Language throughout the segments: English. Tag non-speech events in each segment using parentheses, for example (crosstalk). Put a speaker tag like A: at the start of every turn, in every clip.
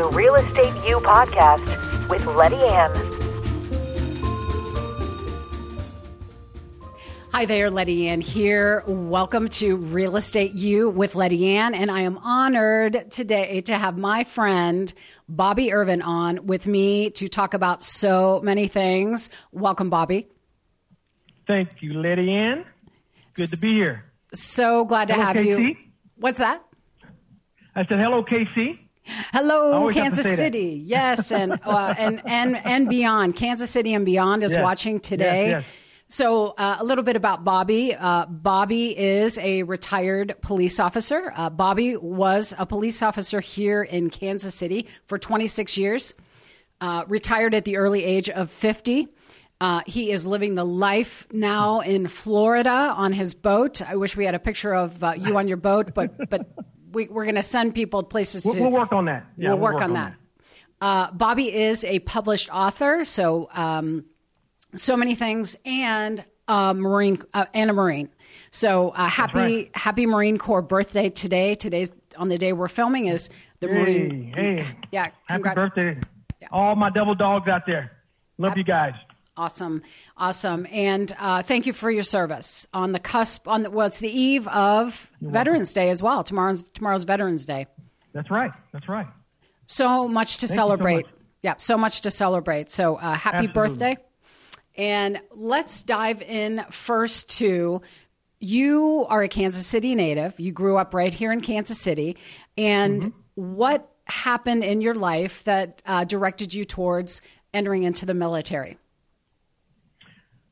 A: the Real Estate U podcast with Letty Ann.
B: Hi there, Letty Ann here. Welcome to Real Estate U with Letty Ann, and I am honored today to have my friend Bobby Irvin on with me to talk about so many things. Welcome, Bobby.
C: Thank you, Letty Ann. Good to be here.
B: So glad to
C: Hello,
B: have
C: KC.
B: you. What's that?
C: I said, hello, KC.
B: Hello,
C: always
B: Kansas
C: say that.
B: City. Yes, and uh, and and and beyond. Kansas City and beyond is
C: Yes.
B: watching today.
C: Yes, yes.
B: So, uh, a little bit about Bobby. Uh, Bobby is a retired police officer. Uh, Bobby was a police officer here in Kansas City for 26 years. Uh, retired at the early age of 50. Uh, he is living the life now in Florida on his boat. I wish we had a picture of uh, you on your boat, but but we, we're going to send people places
C: We'll,
B: to.
C: we'll work on that. Yeah,
B: we'll, work, on, that. Uh, Bobby is a published author, so um, so many things, and a marine uh, and a marine. So uh, happy
C: right.
B: happy Marine Corps birthday today. Today's on the day we're filming is the Marine.
C: Hey, hey.
B: Yeah,
C: Happy birthday. All my devil dogs out there. Love you guys.
B: Awesome, awesome, and uh, thank you for your service on the cusp. On the, well, it's the eve of Veterans Day as well. Tomorrow's tomorrow's Veterans Day.
C: That's right. That's right.
B: So much to
C: so
B: celebrate.
C: much.
B: Yeah, so much to celebrate. So uh, happy
C: Absolutely.
B: birthday. And let's dive in first to you are a Kansas City native. You grew up right here in Kansas City. And
C: Mm-hmm.
B: what happened in your life that uh, directed you towards entering into the military?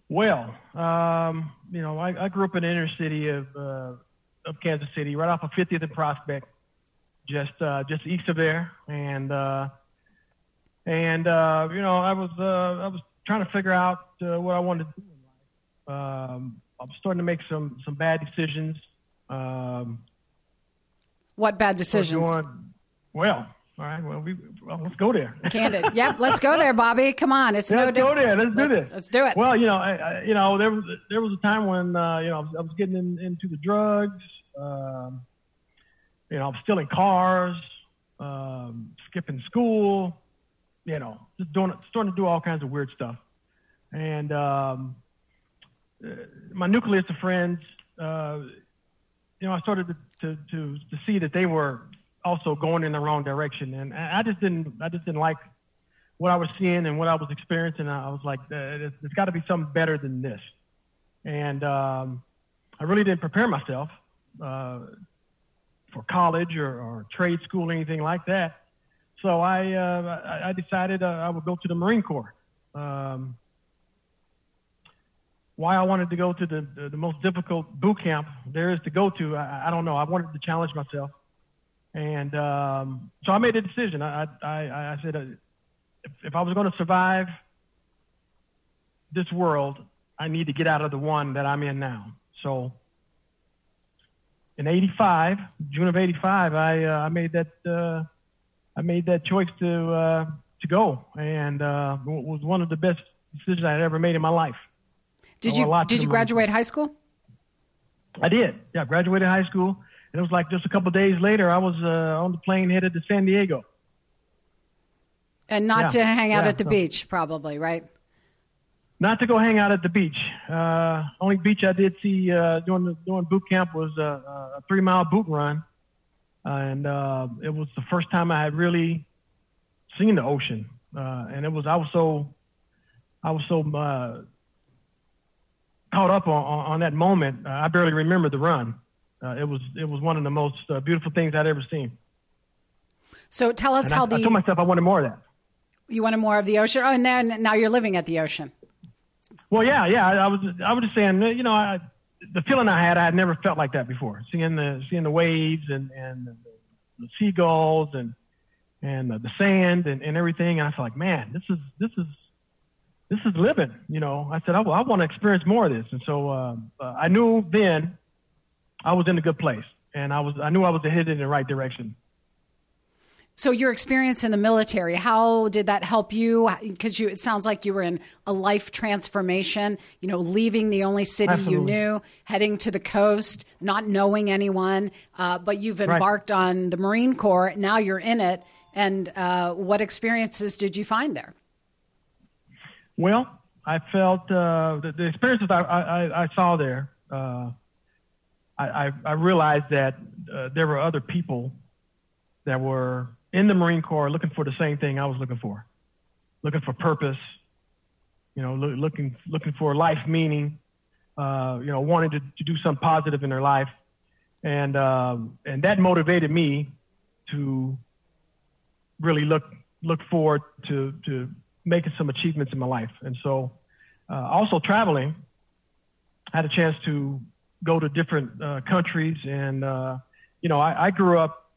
C: Well, um, you know, I, I grew up in the inner city of uh, of Kansas City, right off of 50th and Prospect, just uh, just east of there, and uh, and uh, you know, I was uh, I was trying to figure out uh, what I wanted to do in life. Um, I'm starting to make some some bad decisions. Um,
B: What bad decisions?
C: going- well, all right, well, we well, let's go there.
B: Candid. Yep, let's go there, Bobby. Come on. It's no
C: Let's go there. Let's do this.
B: Let's do it.
C: Well, you know, I, I, you know, there was there was a time when uh, you know I was, I was getting in, into the drugs. Um, you know, I was stealing cars, um, skipping school. You know, just doing starting to do all kinds of weird stuff. And um, uh, my nucleus of friends, uh, you know, I started to, to to to see that they were also going in the wrong direction, and I just didn't I just didn't like what I was seeing and what I was experiencing, I was like, there's, got to be something better than this. And um, I really didn't prepare myself uh, for college or, or trade school or anything like that. So I, uh, I, I decided uh, I would go to the Marine Corps. Um, why I wanted to go to the, the, the most difficult boot camp there is to go to, I, I don't know. I wanted to challenge myself. And um, so I made a decision. I, I, I, said, uh, if, if I was going to survive this world, I need to get out of the one that I'm in now. So in '85, June of '85, I uh, I made that uh, I made that choice to uh, to go, and uh, it was one of the best decisions I had ever made in my life.
B: Did you did you graduate high school?
C: I did. Yeah, I graduated high school, and it was like just a couple days later, I was uh, on the plane headed to San Diego.
B: And not
C: Yeah.
B: to hang out
C: Yeah,
B: at the
C: so-
B: beach, probably, right?
C: Not to go hang out at the beach. Uh, only beach I did see uh, during the, during boot camp was a, a three mile boot run, and uh, it was the first time I had really seen the ocean. Uh, and it was I was so I was so uh, caught up on, on, that moment. Uh, I barely remember the run. Uh, it was it was one of the most uh, beautiful things I'd ever seen.
B: So tell us
C: And
B: how
C: I, I told myself I wanted more of that.
B: you wanted more of the ocean. Oh, and then now you're living at the ocean.
C: Well, yeah, yeah. I, I was, I was just saying, you know, I, the feeling I had, I had never felt like that before. Seeing the, seeing the waves and and the, the seagulls and and the, the sand and, and everything, and I felt like, man, this is this is this is living. You know, I said, I, I want to experience more of this, and so uh, uh, I knew then I was in a good place, and I was, I knew I was headed in the right direction.
B: So your experience in the military, how did that help you? Because you, it sounds like you were in a life transformation. You know, leaving the only city you knew, heading to the coast, not knowing anyone. Uh, but you've
C: Right.
B: embarked on the Marine Corps. Now you're in it, And uh, what experiences did you find there?
C: Well, I felt uh, the, the, experiences I, I, I saw there. I, I, realized that uh, there were other people that were in the Marine Corps looking for the same thing I was looking for, looking for purpose, you know, lo- looking looking for life meaning, uh, you know, wanting to, to do something positive in their life, and um, and that motivated me to really look look forward to to making some achievements in my life. And so, uh, also traveling, I had a chance to go to different uh, countries, and uh, you know, I, I, grew up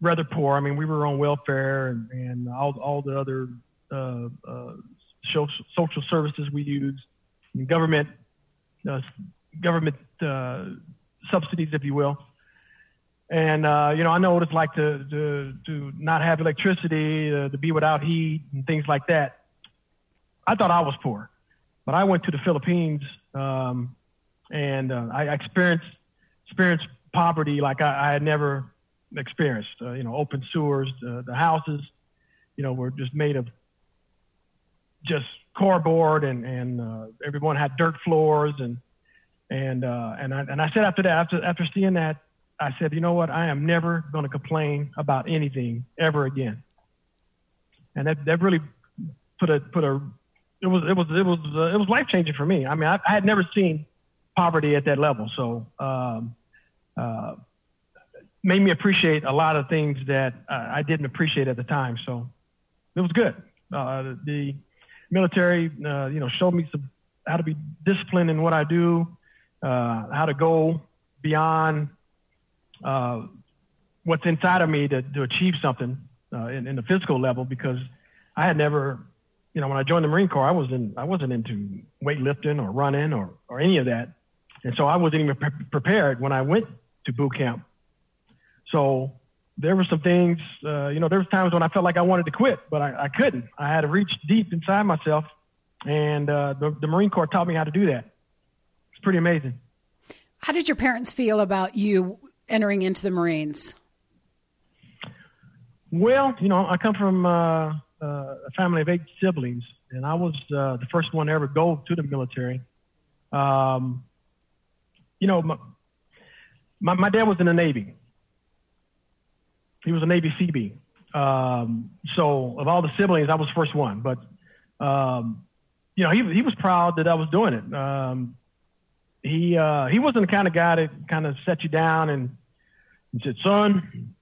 C: rather poor. I mean, we were on welfare and, and all all the other uh, uh, social services we use, government uh, government subsidies, if you will. And uh, you know, I know what it's like to to to not have electricity, uh, to be without heat, and things like that. I thought I was poor, but I went to the Philippines, um, and uh, I experienced experienced poverty like I, I had never experienced. Uh, you know, open sewers, uh, the houses, you know, were just made of just cardboard, and and uh, everyone had dirt floors, and and uh, and I and I said after that, after after seeing that I said, you know what? I am never going to complain about anything ever again. And that, that really put a, put a, it was, it was, it was, uh, it was life changing for me. I mean, I, I, had never seen poverty at that level. So, um, uh, made me appreciate a lot of things that uh, I didn't appreciate at the time. So it was good. Uh, the military, uh, you know, showed me some, how to be disciplined in what I do, uh, how to go beyond uh, what's inside of me to, to achieve something in, in the physical level because I had never, you know, when I joined the Marine Corps, I wasn't I wasn't into weightlifting or running or or any of that, and so I wasn't even pre- prepared when I went to boot camp. So there were some things, uh, you know, there was times when I felt like I wanted to quit, but I, I couldn't. I had to reach deep inside myself, and uh, the, the Marine Corps taught me how to do that. It's pretty amazing.
B: How did your parents feel about you entering into the Marines?
C: Well, you know, I come from uh, uh, a family of eight siblings, and I was uh, the first one to ever go to the military. Um, you know, my, my, my, dad was in the Navy. He was a Navy Seabee. Um, so of all the siblings, I was the first one. But, um, you know, he, he was proud that I was doing it. Um, he, uh, he wasn't the kind of guy that kind of set you down and he said, son,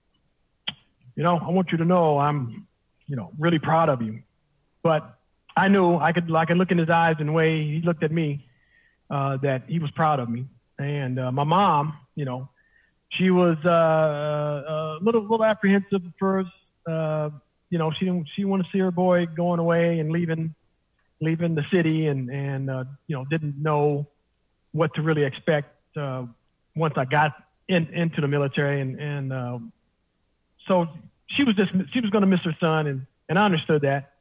C: you know, I want you to know I'm, you know, really proud of you. But I knew I could, I could look in his eyes and the way he looked at me, uh, that he was proud of me. And uh, my mom, you know, she was uh, uh a little, little apprehensive at first. Uh, you know, she didn't, she wanted to see her boy going away and leaving, leaving the city, and and uh, you know, didn't know what to really expect uh, once I got in, into the military, and and uh, so she was just she was going to miss her son, and and I understood that,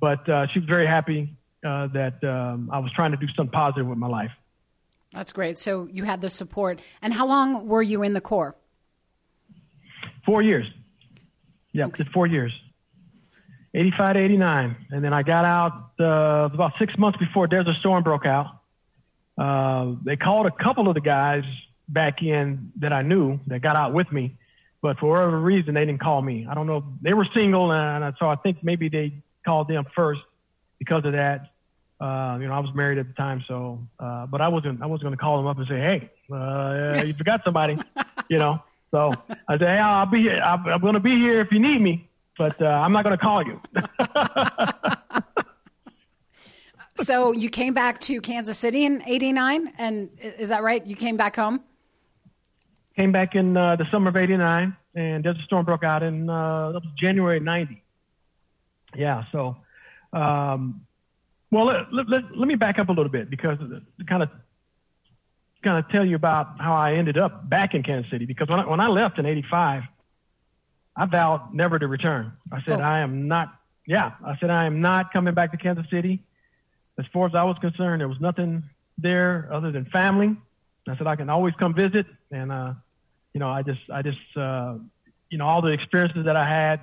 C: but uh, she was very happy uh, that um, I was trying to do something positive with my life.
B: That's great. So you had the support, and how long were you in the Corps?
C: Four years. Yeah, okay. four years. 85 to 89. And then I got out uh, about six months before Desert Storm broke out. Uh, they called a couple of the guys back in that I knew that got out with me, but for whatever reason they didn't call me. I don't know. They were single, and so I think maybe they called them first because of that. Uh, you know, I was married at the time, so uh, but I wasn't. I wasn't going to call them up and say, "Hey, uh, you forgot somebody," (laughs) you know. So I said, "Hey, I'll be here. I'm, I'm going to be here if you need me, but uh, I'm not going to call you." (laughs)
B: so you came back to Kansas City in '89, and is that right? You came back home.
C: Came back in uh, the summer of '89, and Desert Storm broke out in uh, that was January '90. Yeah, so um, well, let, let, let, let, me back up a little bit because to kind of kind of tell you about how I ended up back in Kansas City. Because when I, when I left in '85, I vowed never to return. I said oh. I am not. Yeah, I said I am not coming back to Kansas City. As far as I was concerned, there was nothing there other than family. I said I can always come visit, and uh, you know, I just, I just, uh, you know, all the experiences that I had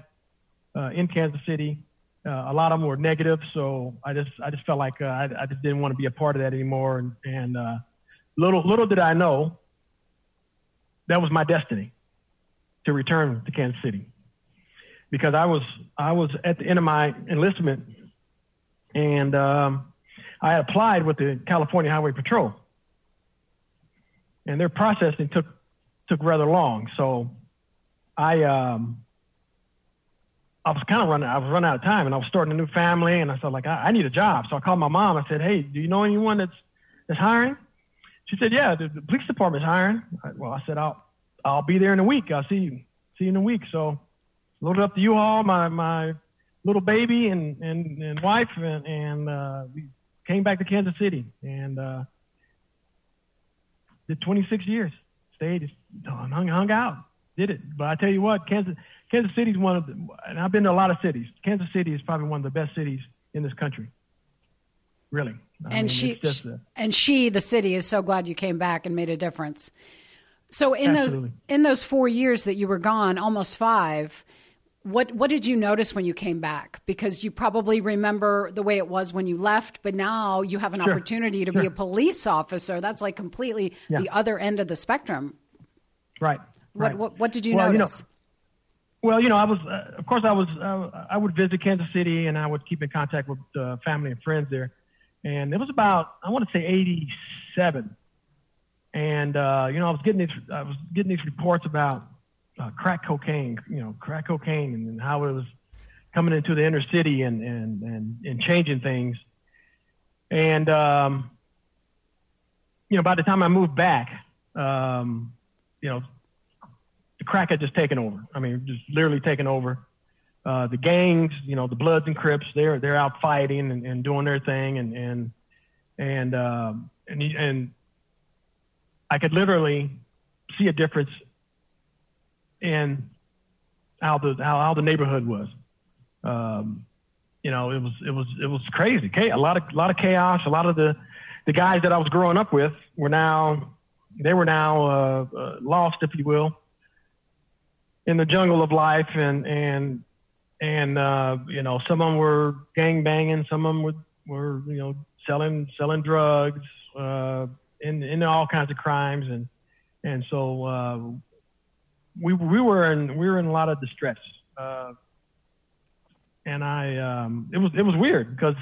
C: uh, in Kansas City. Uh, a lot of them were negative, so I just I just felt like uh, I, I just didn't want to be a part of that anymore. And, and uh, little little did I know that was my destiny to return to Kansas City because I was I was at the end of my enlistment and um, I applied with the California Highway Patrol and their processing took took rather long. So I um, I was kind of running, I was running out of time and I was starting a new family and I said like, I, I need a job. So I called my mom. I said, Hey, do you know anyone that's, that's hiring? She said, yeah, the, the police department's hiring. I, well, I said, I'll, I'll be there in a week. I'll see you, see you in a week. So loaded up the U-Haul, my, my little baby and, and, and wife and, and, uh, we came back to Kansas City and, uh, did 26 years, stayed, hung, hung out, did it. But I tell you what, Kansas, Kansas City is one of the, and I've been to a lot of cities. Kansas City is probably one of the best cities in this country. Really. I
B: and
C: mean,
B: she,
C: just a-
B: and she, the city, is so glad you came back and made a difference. So in
C: Absolutely.
B: those in those four years that you were gone, almost five, what what did you notice when you came back? Because you probably remember the way it was when you left, but now you have an
C: Sure.
B: opportunity to be a police officer. That's like completely
C: Yeah.
B: the other end of the spectrum.
C: right.
B: What
C: right.
B: what, what did you
C: Well, you know,
B: notice?
C: Well, you know, I was, uh, of course, I was, uh, I would visit Kansas City and I would keep in contact with uh, family and friends there. And it was about, I want to say 87. And, uh, you know, I was getting these, I was getting these reports about uh, crack cocaine, you know, crack cocaine and, how it was coming into the inner city and, and, and, and changing things. And, um, you know, by the time I moved back, um, you know, the crack had just taken over. I mean, just literally taken over. Uh, the gangs, you know, the Bloods and Crips, they're they're out fighting and, and doing their thing, and and and um, and and I could literally see a difference in how the how, how the neighborhood was. Um, you know, it was it was it was crazy. A lot of a lot of chaos. A lot of the the guys that I was growing up with were now they were now uh, uh, lost, if you will, in the jungle of life, and and and uh, you know some of them were gang banging, some of them were were you know selling selling drugs, uh, in in all kinds of crimes, and and so uh, we we were in we were in a lot of distress, uh, and I um, it was it was weird because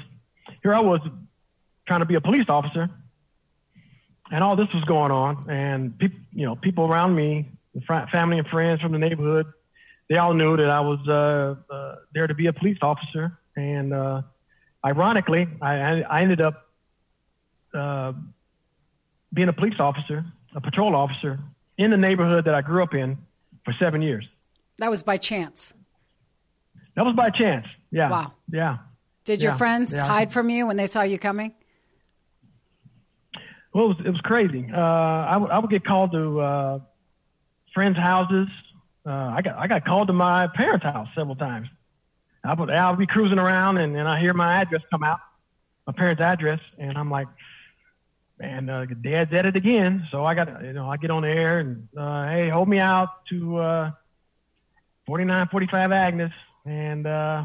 C: here I was trying to be a police officer, and all this was going on, and people you know people around me, family and friends from the neighborhood, they all knew that I was uh, uh, there to be a police officer, and uh, ironically, I, I I ended up uh, being a police officer, a patrol officer in the neighborhood that I grew up in for seven years.
B: That was by chance.
C: That was by chance. Yeah.
B: Wow.
C: Yeah.
B: Did your
C: Yeah,
B: friends
C: yeah.
B: hide from you when they saw you coming?
C: Well, it was, it was crazy. Uh, I would would get called to uh, friends' houses. Uh, I got I got called to my parents' house several times. I would I'll be cruising around and, and I hear my address come out, my parents' address, and I'm like, man, uh, Dad's at it again. So I got you know I get on the air and uh, hey, hold me out to uh, 4945 Agnes, and uh,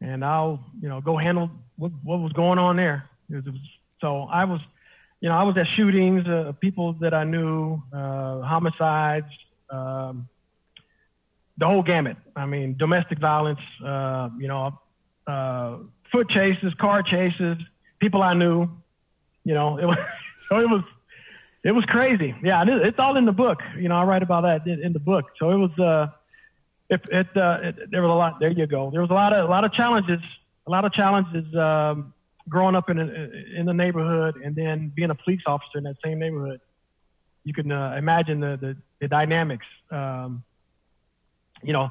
C: and I'll you know go handle what what was going on there. It was, it was, so I was you know, I was at shootings, uh, people that I knew, uh, homicides, um, the whole gamut. I mean, domestic violence, uh, you know, uh, foot chases, car chases, people I knew. You know, it (laughs) was so it was it was crazy. Yeah, it, it's all in the book. You know, I write about that in, in the book. So it was uh, it, it, uh, it there was a lot. There you go. There was a lot of a lot of challenges. A lot of challenges. Um, growing up in a, in the neighborhood and then being a police officer in that same neighborhood, you can uh, imagine the, the, the dynamics. Um, you know,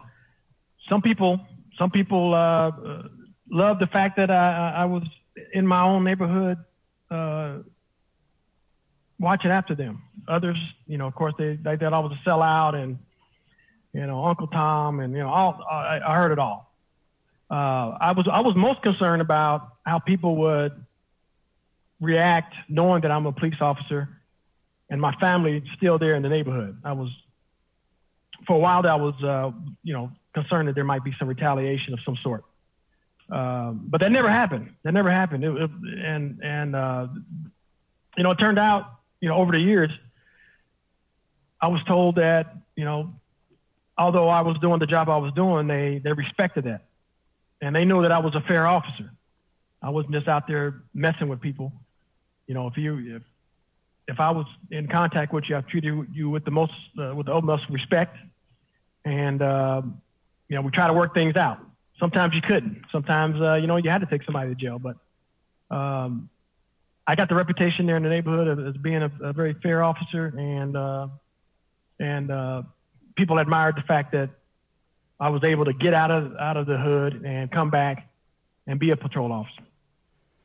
C: some people some people uh, uh, love the fact that I, I was in my own neighborhood, uh, watching after them. Others, you know, of course, they they thought I was a sellout and you know Uncle Tom and you know all I, I heard it all uh, I was I was most concerned about how people would react knowing that I'm a police officer and my family still there in the neighborhood. I was for a while I was uh, you know concerned that there might be some retaliation of some sort. Um, but that never happened. That never happened. It, it, and and uh, you know, it turned out, you know, over the years, I was told that, you know, although I was doing the job I was doing, they they respected that, and they knew that I was a fair officer. I wasn't just out there messing with people. You know, if you if if I was in contact with you, I treated you with the most uh, with the utmost respect, and uh, you know we try to work things out. Sometimes you couldn't. Sometimes uh, you know you had to take somebody to jail, but um, I got the reputation there in the neighborhood as being a, a very fair officer, and uh, and uh, people admired the fact that I was able to get out of out of the hood and come back and be a patrol officer.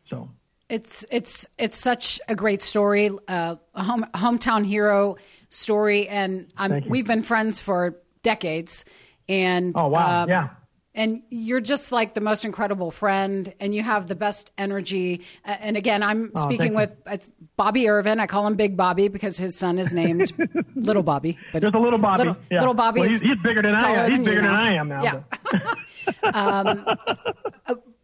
C: So
B: it's it's it's such a great story, uh, a home, hometown hero story, and we've been friends for decades. And
C: oh wow, um, yeah.
B: And you're just like the most incredible friend, and you have the best energy. And again, I'm oh, speaking with it's Bobby Irvin. I call him Big Bobby because his son is named (laughs) Little Bobby.
C: But There's a little Bobby.
B: Little,
C: yeah.
B: little Bobby.
C: Well, he's, he's, bigger than I am. He's bigger than I am now.
B: Yeah. (laughs) um,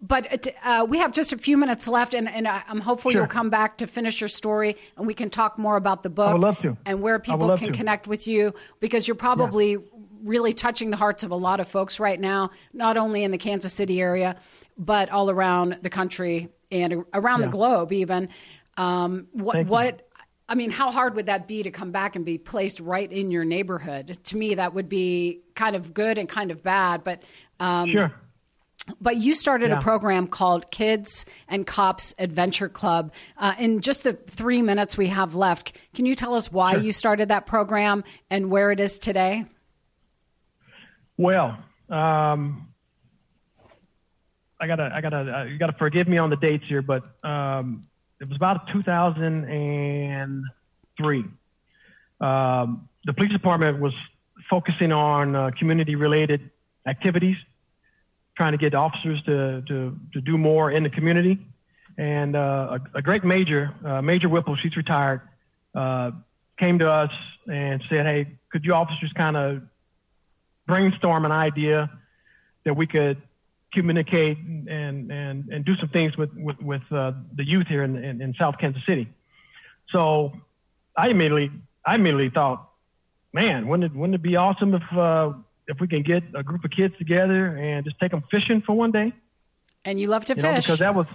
B: but uh, we have just a few minutes left, and, and I'm hopeful sure. you'll come back to finish your story, and we can talk more about the book. I
C: would love to.
B: And where people can
C: to.
B: connect with you, because you're probably. Really touching the hearts of a lot of folks right now, not only in the Kansas City area, but all around the country and around yeah. the globe, even. Um, what, what I mean, how hard would that be to come back and be placed right in your neighborhood? To me, that would be kind of good and kind of bad. But um,
C: sure.
B: But you started yeah. a program called Kids and Cops Adventure Club. Uh, in just the three minutes we have left, can you tell us why sure. you started that program and where it is today?
C: Well, um, I gotta, I gotta, uh, you gotta forgive me on the dates here, but um, it was about 2003. Um, the police department was focusing on uh, community-related activities trying to get officers to, to, to do more in the community. And uh, a, a, great major, uh, Major Whipple, she's retired, uh, came to us and said, hey, could you officers kind of brainstorm an idea that we could communicate and, and, and do some things with, with, with uh, the youth here in, in, in, South Kansas City. So I immediately, I immediately thought, man, wouldn't it, wouldn't it be awesome if uh, if we can get a group of kids together and just take them fishing for one day.
B: And you love to
C: you
B: fish
C: know, because that was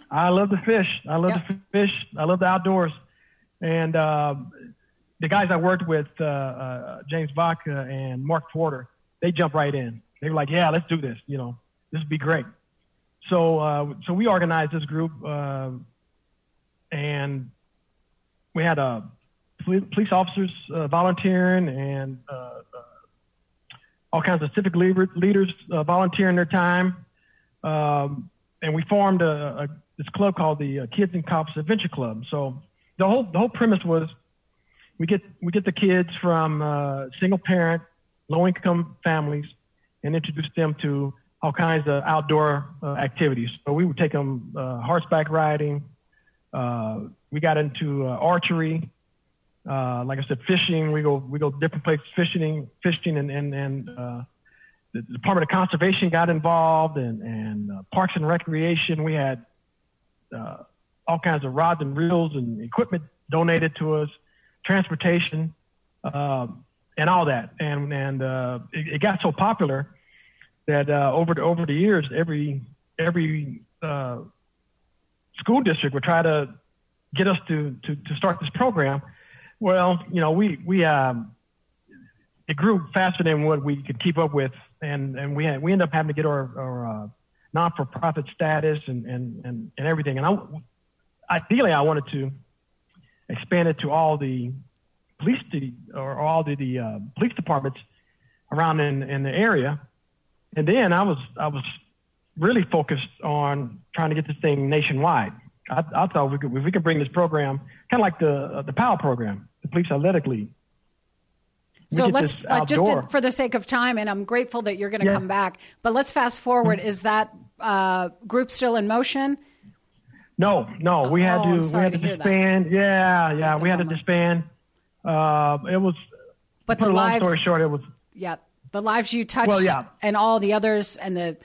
C: (laughs) I love to fish. I love yep. to fish. I love the outdoors. And uh, the guys I worked with, uh, uh, James Vaca and Mark Porter, they jumped right in. They were like, "Yeah, let's do this. You know, this would be great." So, uh, so we organized this group, uh, and we had uh, police officers uh, volunteering and all kinds of civic leaders uh, volunteering their time. Um, and we formed a, a, this club called the uh, Kids and Cops Adventure Club. So the whole the whole premise was we get we get the kids from uh, single parent, low income families, and introduce them to all kinds of outdoor uh, activities. So we would take them uh, horseback riding. Uh, we got into archery. Uh, like I said, fishing. We go we go different places fishing, fishing, and and, and uh, the Department of Conservation got involved, and and uh, Parks and Recreation. We had uh, all kinds of rods and reels and equipment donated to us, transportation, um, and all that. And and uh, it, it, got so popular that uh, over the, over the years, every every school district would try to get us to, to, to start this program. Well, you know, we we um, it grew faster than what we could keep up with, and and we had, we ended up having to get our, our uh, non-for-profit status and and and, and everything. And I, ideally, I wanted to expand it to all the police the, or all the, the uh, police departments around in, in the area. And then I was I was really focused on trying to get this thing nationwide. I, I thought we could, if we could bring this program, kind of like the uh, the PAL program, the Police Athletic League.
B: So let's uh, just to, for the sake of time, and I'm grateful that you're going to yeah. come back. But let's fast forward. Mm-hmm. Is that uh, group still in motion?
C: No, no. We had
B: oh,
C: to we had to, to disband. That. Yeah, yeah. That's we had to disband. Uh, it was.
B: But
C: the
B: long
C: story short, it was.
B: Yeah. the lives you touched,
C: Well, yeah.
B: and all the others, and the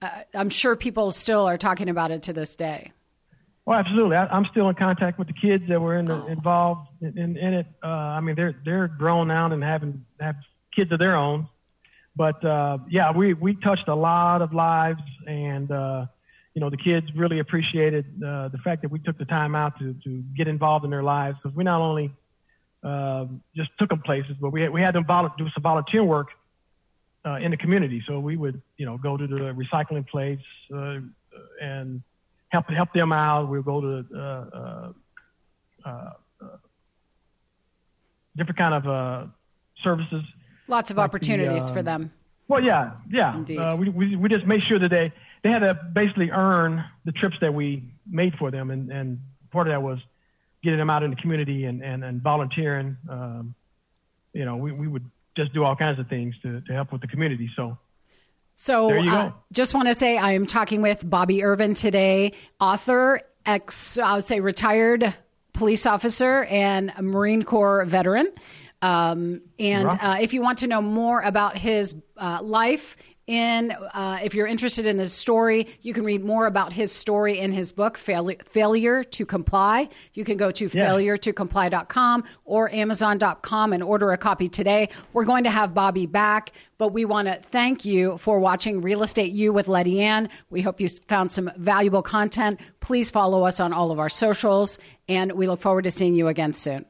B: uh, I'm sure people still are talking about it to this day.
C: Well, absolutely. I, I'm still in contact with the kids that were in the, involved in, in, in it. Uh, I mean, they're they're grown now and having have kids of their own. But uh, yeah, we we touched a lot of lives, and uh, you know, the kids really appreciated uh, the fact that we took the time out to to get involved in their lives because we not only uh, just took them places, but we had, we had them do some volunteer work uh, in the community. So we would, you know, go to the recycling place uh, and help help them out. We'll go to uh, uh, uh, different kind of uh, services.
B: Lots of
C: Like the,
B: opportunities for
C: um,
B: them.
C: Well, yeah, yeah.
B: Indeed.
C: Uh, we, we we just made sure that they they had to basically earn the trips that we made for them, and and part of that was getting them out in the community and and, and volunteering. Um, you know, we we would just do all kinds of things to to help with the community. So.
B: So, uh, just want to say I am talking with Bobby Irvin today, author, ex, I would say retired police officer, and a Marine Corps veteran. Um, and uh, if you want to know more about his uh, life, in uh, if you're interested in this story, you can read more about his story in his book, Fail- Failure to Comply. You can go to
C: Yeah.
B: failuretocomply.com or amazon.com and order a copy today. We're going to have Bobby back, but we want to thank you for watching Real Estate U with Letty Ann. We hope you found some valuable content. Please follow us on all of our socials, and we look forward to seeing you again soon.